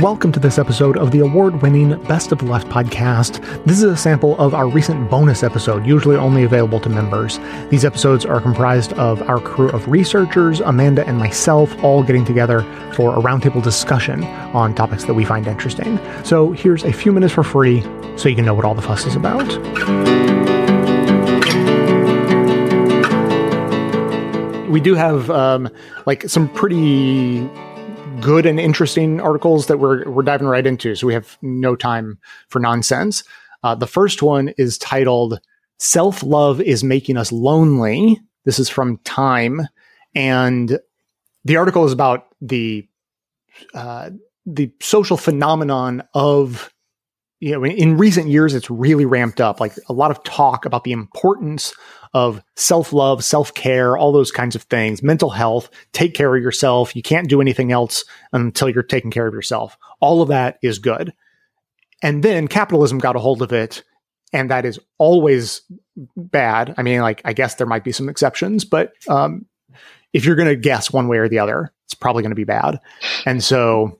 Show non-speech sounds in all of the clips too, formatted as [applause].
Welcome to this episode of the award winning Best of the Left podcast. This is a sample of our recent bonus episode, usually only available to members. These episodes are comprised of our crew of researchers, Amanda and myself, all getting together for a roundtable discussion on topics that we find interesting. So here's a few minutes for free so you can know what all the fuss is about. We do have um, like some pretty good and interesting articles that we're we're diving right into. So we have no time for nonsense. Uh, the first one is titled "Self Love is Making Us Lonely." This is from Time, and the article is about the uh, the social phenomenon of you know in recent years it's really ramped up like a lot of talk about the importance of self love, self care, all those kinds of things, mental health, take care of yourself. You can't do anything else until you're taking care of yourself. All of that is good. And then capitalism got a hold of it, and that is always bad. I mean, like, I guess there might be some exceptions, but um, if you're going to guess one way or the other, it's probably going to be bad. And so,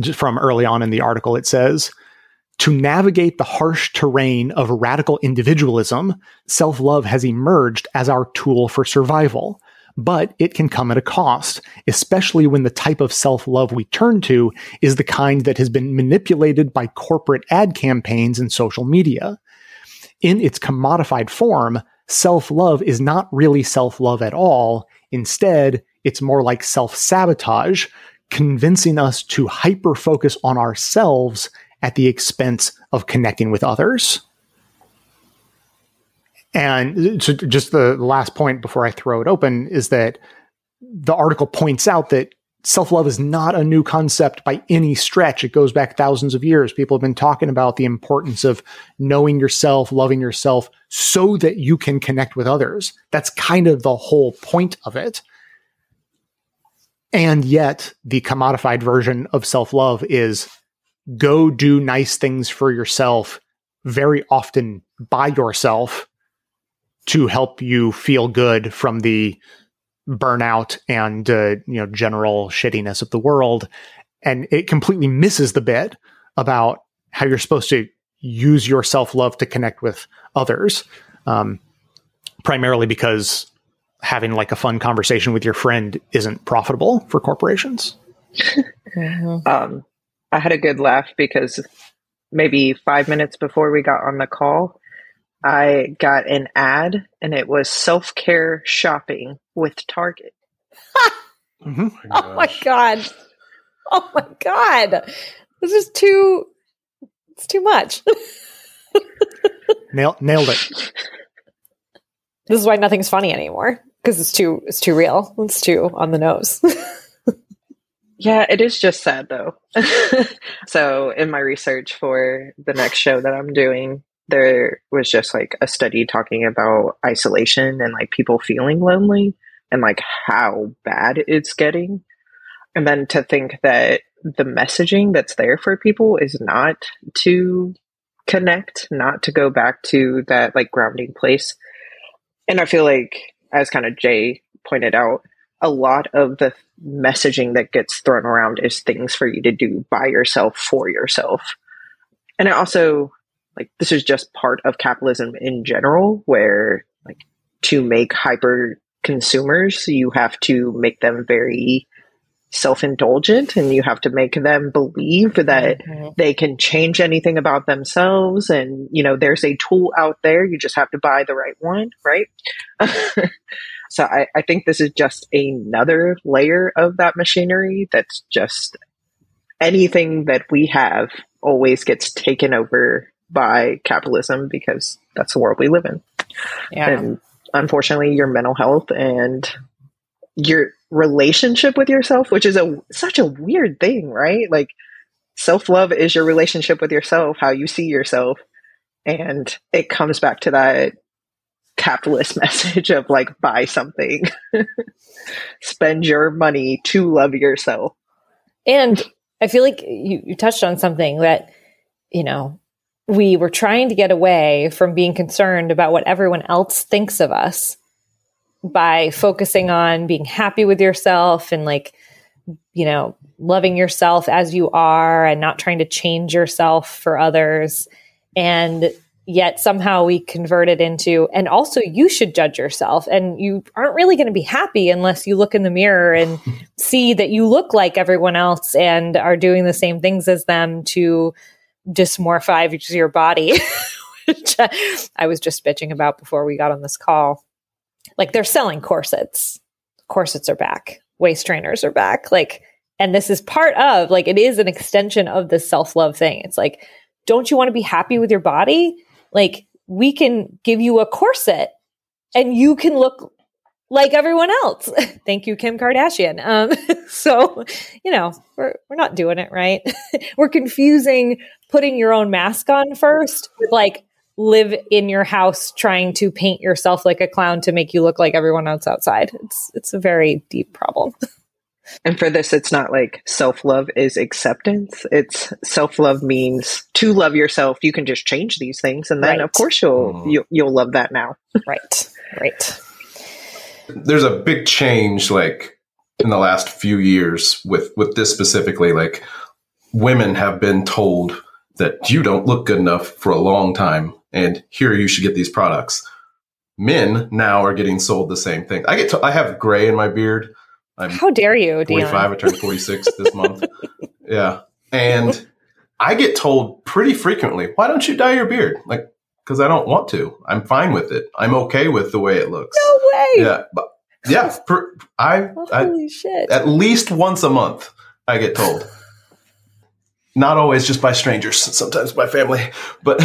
just from early on in the article, it says, to navigate the harsh terrain of radical individualism, self love has emerged as our tool for survival. But it can come at a cost, especially when the type of self love we turn to is the kind that has been manipulated by corporate ad campaigns and social media. In its commodified form, self love is not really self love at all. Instead, it's more like self sabotage, convincing us to hyper focus on ourselves at the expense of connecting with others. And so just the last point before I throw it open is that the article points out that self love is not a new concept by any stretch. It goes back thousands of years. People have been talking about the importance of knowing yourself, loving yourself, so that you can connect with others. That's kind of the whole point of it. And yet, the commodified version of self love is go do nice things for yourself very often by yourself to help you feel good from the burnout and uh, you know general shittiness of the world and it completely misses the bit about how you're supposed to use your self-love to connect with others um, primarily because having like a fun conversation with your friend isn't profitable for corporations [laughs] mm-hmm. um, I had a good laugh because maybe five minutes before we got on the call, I got an ad and it was self care shopping with Target. [laughs] mm-hmm. Oh my god! Oh my god! This is too. It's too much. Nail, nailed it. This is why nothing's funny anymore because it's too it's too real. It's too on the nose. [laughs] Yeah, it is just sad though. [laughs] so, in my research for the next show that I'm doing, there was just like a study talking about isolation and like people feeling lonely and like how bad it's getting. And then to think that the messaging that's there for people is not to connect, not to go back to that like grounding place. And I feel like, as kind of Jay pointed out, a lot of the messaging that gets thrown around is things for you to do by yourself for yourself. And it also like this is just part of capitalism in general where like to make hyper consumers you have to make them very self-indulgent and you have to make them believe that mm-hmm. they can change anything about themselves and you know there's a tool out there you just have to buy the right one right [laughs] So I, I think this is just another layer of that machinery that's just anything that we have always gets taken over by capitalism because that's the world we live in. Yeah. And unfortunately, your mental health and your relationship with yourself, which is a such a weird thing, right? Like self love is your relationship with yourself, how you see yourself. And it comes back to that capitalist [laughs] message of like buy something [laughs] spend your money to love yourself and i feel like you, you touched on something that you know we were trying to get away from being concerned about what everyone else thinks of us by focusing on being happy with yourself and like you know, loving yourself as you are and not trying to change yourself for others. And yet somehow we convert it into, and also you should judge yourself. And you aren't really going to be happy unless you look in the mirror and [laughs] see that you look like everyone else and are doing the same things as them to dysmorphize your body, [laughs] which I was just bitching about before we got on this call. Like they're selling corsets. Corsets are back. Waist trainers are back. Like, and this is part of, like, it is an extension of the self love thing. It's like, don't you want to be happy with your body? Like, we can give you a corset and you can look like everyone else. [laughs] Thank you, Kim Kardashian. Um, [laughs] so, you know, we're, we're not doing it right. [laughs] we're confusing putting your own mask on first with like live in your house trying to paint yourself like a clown to make you look like everyone else outside. It's it's a very deep problem. And for this, it's not like self love is acceptance. It's self love means to love yourself. You can just change these things, and then Right. of course you'll Mm. you, you'll love that now. [laughs] right. Right. there's a big change like in the last few years with with this specifically like women have been told that you don't look good enough for a long time and here you should get these products men now are getting sold the same thing i get to, i have gray in my beard i'm How dare you, 45 Deon? i turned 46 this month yeah and i get told pretty frequently why don't you dye your beard like because i don't want to i'm fine with it i'm okay with the way it looks No way. yeah, but yeah, per, I, I Holy shit. at least once a month I get told. Not always just by strangers, sometimes by family, but [laughs]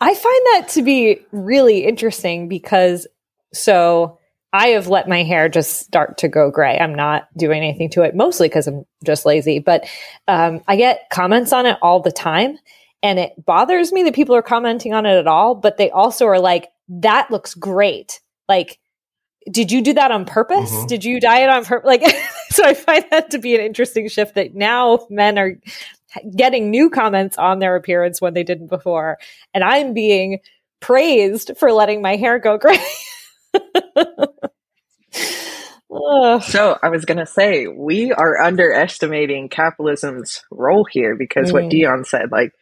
I find that to be really interesting because so I have let my hair just start to go gray. I'm not doing anything to it, mostly because I'm just lazy. But um, I get comments on it all the time. And it bothers me that people are commenting on it at all. But they also are like, that looks great. Like, did you do that on purpose? Mhm. Did you dye it on purpose? Like, [laughs] so I find that to be an interesting shift that now men are getting new comments on their appearance when they didn't before. And I'm being praised for letting my hair go gray. [laughs] So I was gonna say we are underestimating capitalism's role here because Mm. what Deon said, like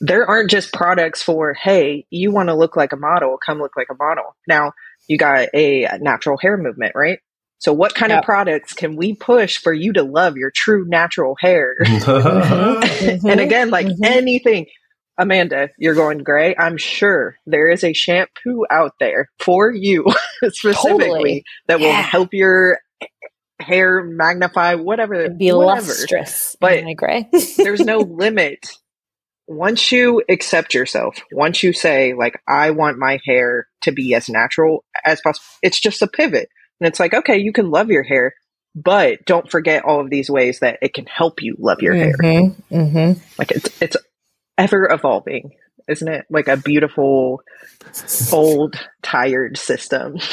there aren't just products for hey, you want to look like a model, come look like a model. Now you got a natural hair movement, right? So what kind Yep. of products can we push for you to love your true natural hair? Mm-hmm. [laughs] and again, like Mhm. anything, Amanda, you're going gray. I'm sure there is a shampoo out there for you [laughs] specifically Totally. that will help your hair magnify whatever. be whatever. lustrous. But- my gray. There's no [laughs] limit. Once you accept yourself, once you say like I want my hair to be as natural as possible, it's just a pivot. And it's like, okay, you can love your hair, but don't forget all of these ways that it can help you love your hair. Mm-hmm. Mm-hmm. Like it's it's ever evolving, isn't it? Like a beautiful, old, tired system. [laughs]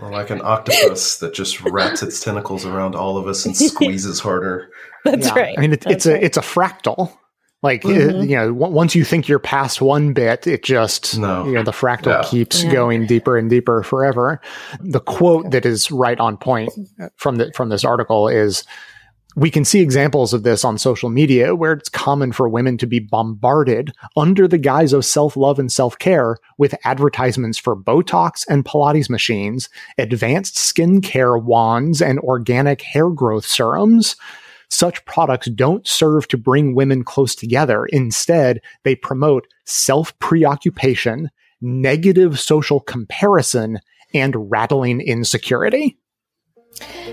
Or like an octopus that just wraps its tentacles around all of us and squeezes harder. [laughs] That's Yeah. right. I mean, it, That's it's right. a it's a fractal. Like uh, Mhm. you know, w- once you think you're past one bit, it just No. you know the fractal Yeah. keeps Yeah. going deeper and deeper forever. The quote that is right on point from the from this article is. We can see examples of this on social media where it's common for women to be bombarded under the guise of self love and self care with advertisements for Botox and Pilates machines, advanced skincare wands, and organic hair growth serums such products don't serve to bring women close together. Instead, they promote self preoccupation, negative social comparison, and rattling insecurity.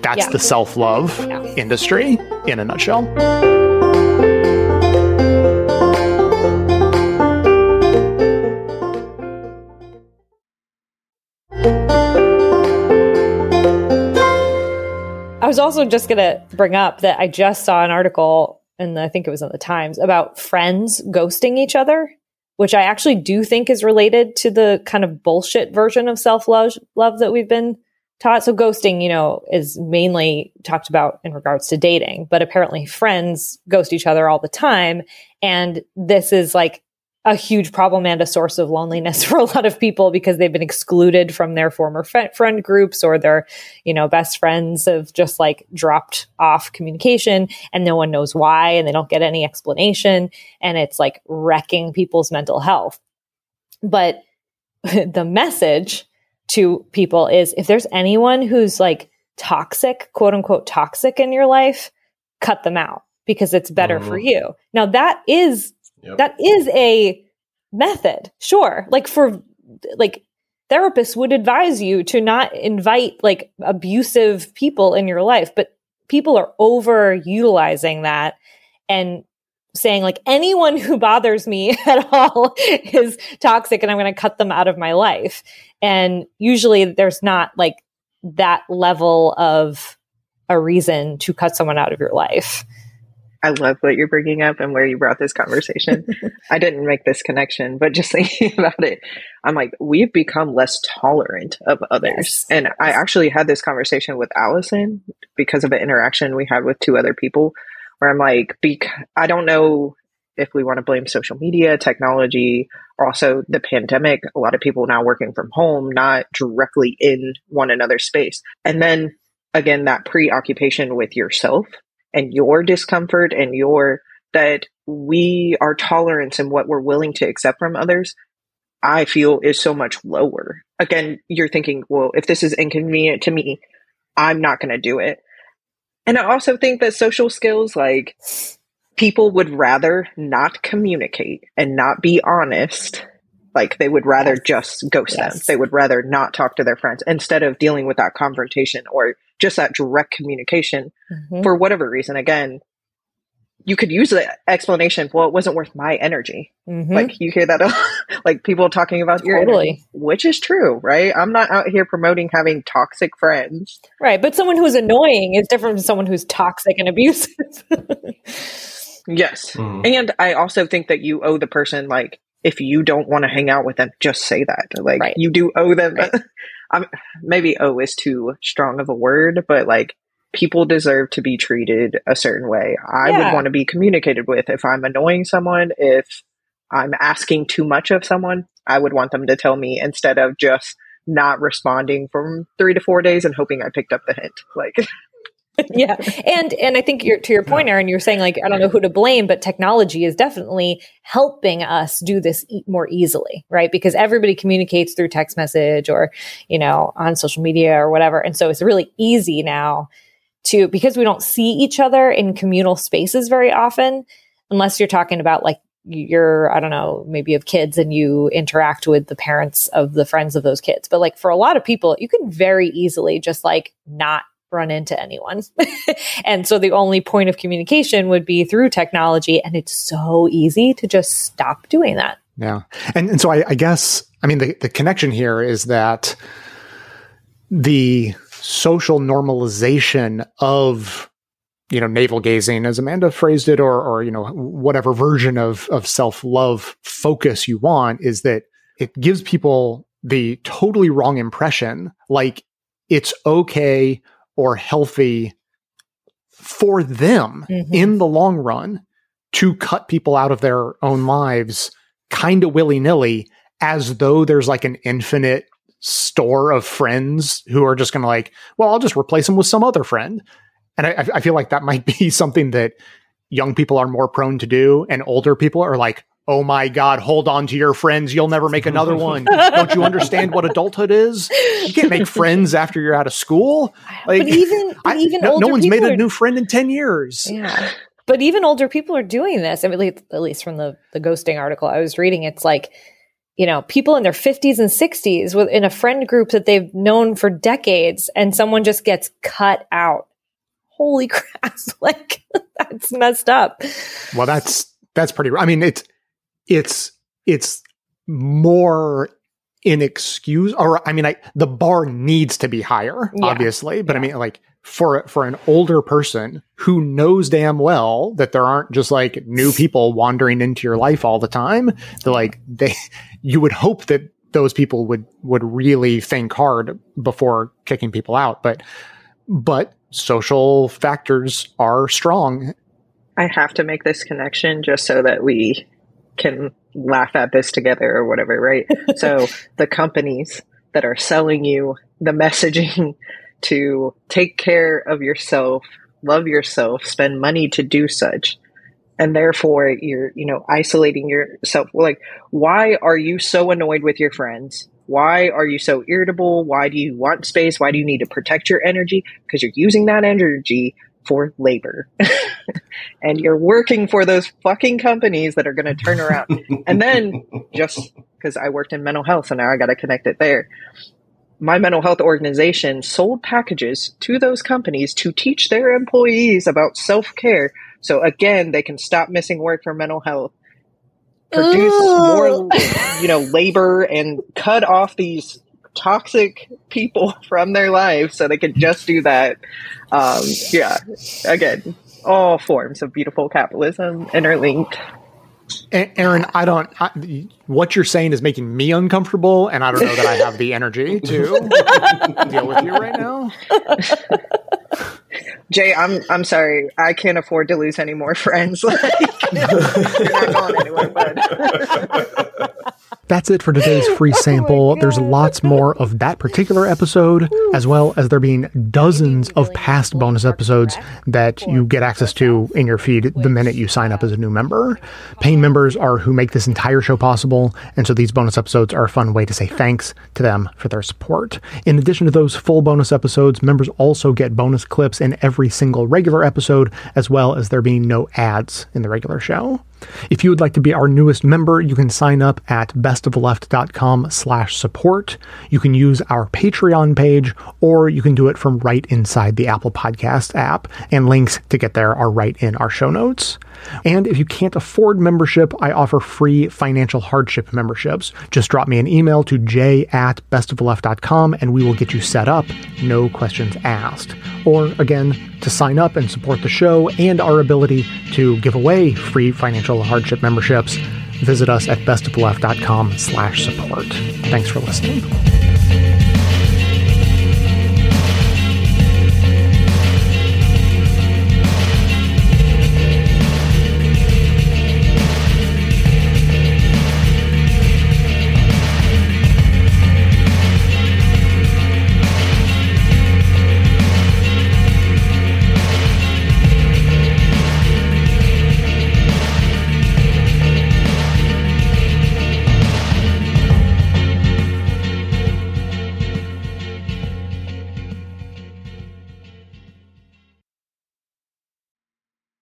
That's Yeah. the self love Yeah. industry in a nutshell. I was also just going to bring up that I just saw an article, and I think it was in the Times, about friends ghosting each other, which I actually do think is related to the kind of bullshit version of self love love that we've been taught. So ghosting, you know, is mainly talked about in regards to dating, but apparently friends ghost each other all the time, and this is like a huge problem and a source of loneliness [laughs] for a lot of people because they've been excluded from their former friend groups or their you know best friends have just like dropped off communication and no one knows why and they don't get any explanation and it's like wrecking people's mental health but [laughs] the message to people is if there's anyone who's like toxic quote unquote toxic in your life cut them out because it's better mm-hmm. for you now that is Yep. That is a method. Sure. Like for like therapists would advise you to not invite like abusive people in your life, but people are over utilizing that and saying like anyone who bothers me [laughs] at all is toxic and I'm going to cut them out of my life. And usually there's not like that level of a reason to cut someone out of your life. I love what you're bringing up and where you brought this conversation. [laughs] I didn't make this connection, but just thinking [laughs] about it, I'm like, we've become less tolerant of others. Yes. And I actually had this conversation with Allison because of an interaction we had with two other people where I'm like, bec- I don't know if we want to blame social media, technology, also the pandemic. A lot of people now working from home, not directly in one another's space. And then again, that preoccupation with yourself and your discomfort and your that we our tolerance and what we're willing to accept from others i feel is so much lower again you're thinking well if this is inconvenient to me i'm not going to do it and i also think that social skills like people would rather not communicate and not be honest like they would rather yes. just ghost yes. them they would rather not talk to their friends instead of dealing with that confrontation or just that direct communication mm-hmm. for whatever reason. Again, you could use the explanation, well, it wasn't worth my energy. Mm-hmm. Like you hear that, like people talking about your totally. energy, which is true, right? I'm not out here promoting having toxic friends. Right. But someone who's annoying is different from someone who's toxic and abusive. yes. Mm. And I also think that you owe the person, like, if you don't want to hang out with them, just say that. Like, right. you do owe them. Right. [laughs] I'm, maybe "owe" is too strong of a word, but like people deserve to be treated a certain way. I yeah. would want to be communicated with if I'm annoying someone, if I'm asking too much of someone, I would want them to tell me instead of just not responding from three to four days and hoping I picked up the hint. Like [laughs] yeah and and i think you're to your point erin you're saying like i don't know who to blame but technology is definitely helping us do this e- more easily right because everybody communicates through text message or you know on social media or whatever and so it's really easy now to because we don't see each other in communal spaces very often unless you're talking about like you're i don't know maybe you have kids and you interact with the parents of the friends of those kids but like for a lot of people you can very easily just like not run into anyone. [laughs] and so the only point of communication would be through technology. And it's so easy to just stop doing that. Yeah. And, and so I, I guess, I mean, the, the connection here is that the social normalization of you know navel gazing as amanda phrased it or or you know whatever version of of self-love focus you want is that it gives people the totally wrong impression like it's okay or healthy for them mm-hmm. in the long run to cut people out of their own lives kind of willy nilly as though there's like an infinite store of friends who are just going to like, well, I'll just replace them with some other friend. And I, I feel like that might [laughs] be something that young people are more prone to do, and older people are like, oh my God, hold on to your friends. You'll never make another one. Don't you understand what adulthood is? You can't make friends after you're out of school. [laughs] Like, but even, but even I, no, no, one's made a are, new friend in 10 years. Yeah. But even older people are doing this. I mean, at least from the, the ghosting article I was reading, it's like, you know, people in their 50s and 60s with, in a friend group that they've known for decades and someone just gets cut out. Holy [laughs] crap. [laughs] like, that's messed up. Well, that's, that's pretty, I mean, it's, it's it's more inexcuse or I mean I the bar needs to be higher, yeah. obviously. But yeah. I mean like for for an older person who knows damn well that there aren't just like new people wandering into your life all the time, they're like they [laughs] you would hope that those people would would really think hard before kicking people out. But but social factors are strong. I have to make this connection just so that we can laugh at this together or whatever, right? [laughs] so the companies that are selling you the messaging [laughs] to take care of yourself, love yourself, spend money to do such. And therefore you're, you know, isolating yourself. Like, why are you so annoyed with your friends? Why are you so irritable? Why do you want space? Why do you need to protect your energy? Because you're using that energy for labor. [laughs] and you're working for those fucking companies that are going to turn around. and then [laughs] just because I worked in mental health, so now I got to connect it there my mental health organization sold packages to those companies to teach their employees about self care. So again, they can stop missing work for mental health, produce Ooh. more, you know, labor and cut off these toxic people [laughs] from their lives so they can just do that. Um, yeah, again, all forms of beautiful capitalism interlinked. Erin, I don't. I, what you're saying is making me uncomfortable, and I don't know that I have the energy to [laughs] deal with you right now. [laughs] Jay, I'm I'm sorry. I can't afford to lose any more friends. [laughs] Like, you're not going anywhere, bud. That's it for today's [laughs] free oh sample. Oh There's lots more of that particular episode, as well as there being dozens of past bonus episodes that you get access to in your feed the minute you sign up as a new member. Paying members are who make this entire show possible, and so these bonus episodes are a fun way to say thanks to them for their support. In addition to those full bonus episodes, members also get bonus clips in every single regular episode, as well as there being no ads in the regular show. If you would like to be our newest member, you can sign up at bestoftheleft.com slash support. You can use our Patreon page, or you can do it from right inside the Apple Podcast app, and links to get there are right in our show notes. And if you can't afford membership, I offer free financial hardship memberships. Just drop me an email to j at bestoftheleft.com and we will get you set up, no questions asked. Or again, to sign up and support the show and our ability to give away free financial hardship memberships, visit us at bestoftheleft.com slash support. Thanks for listening.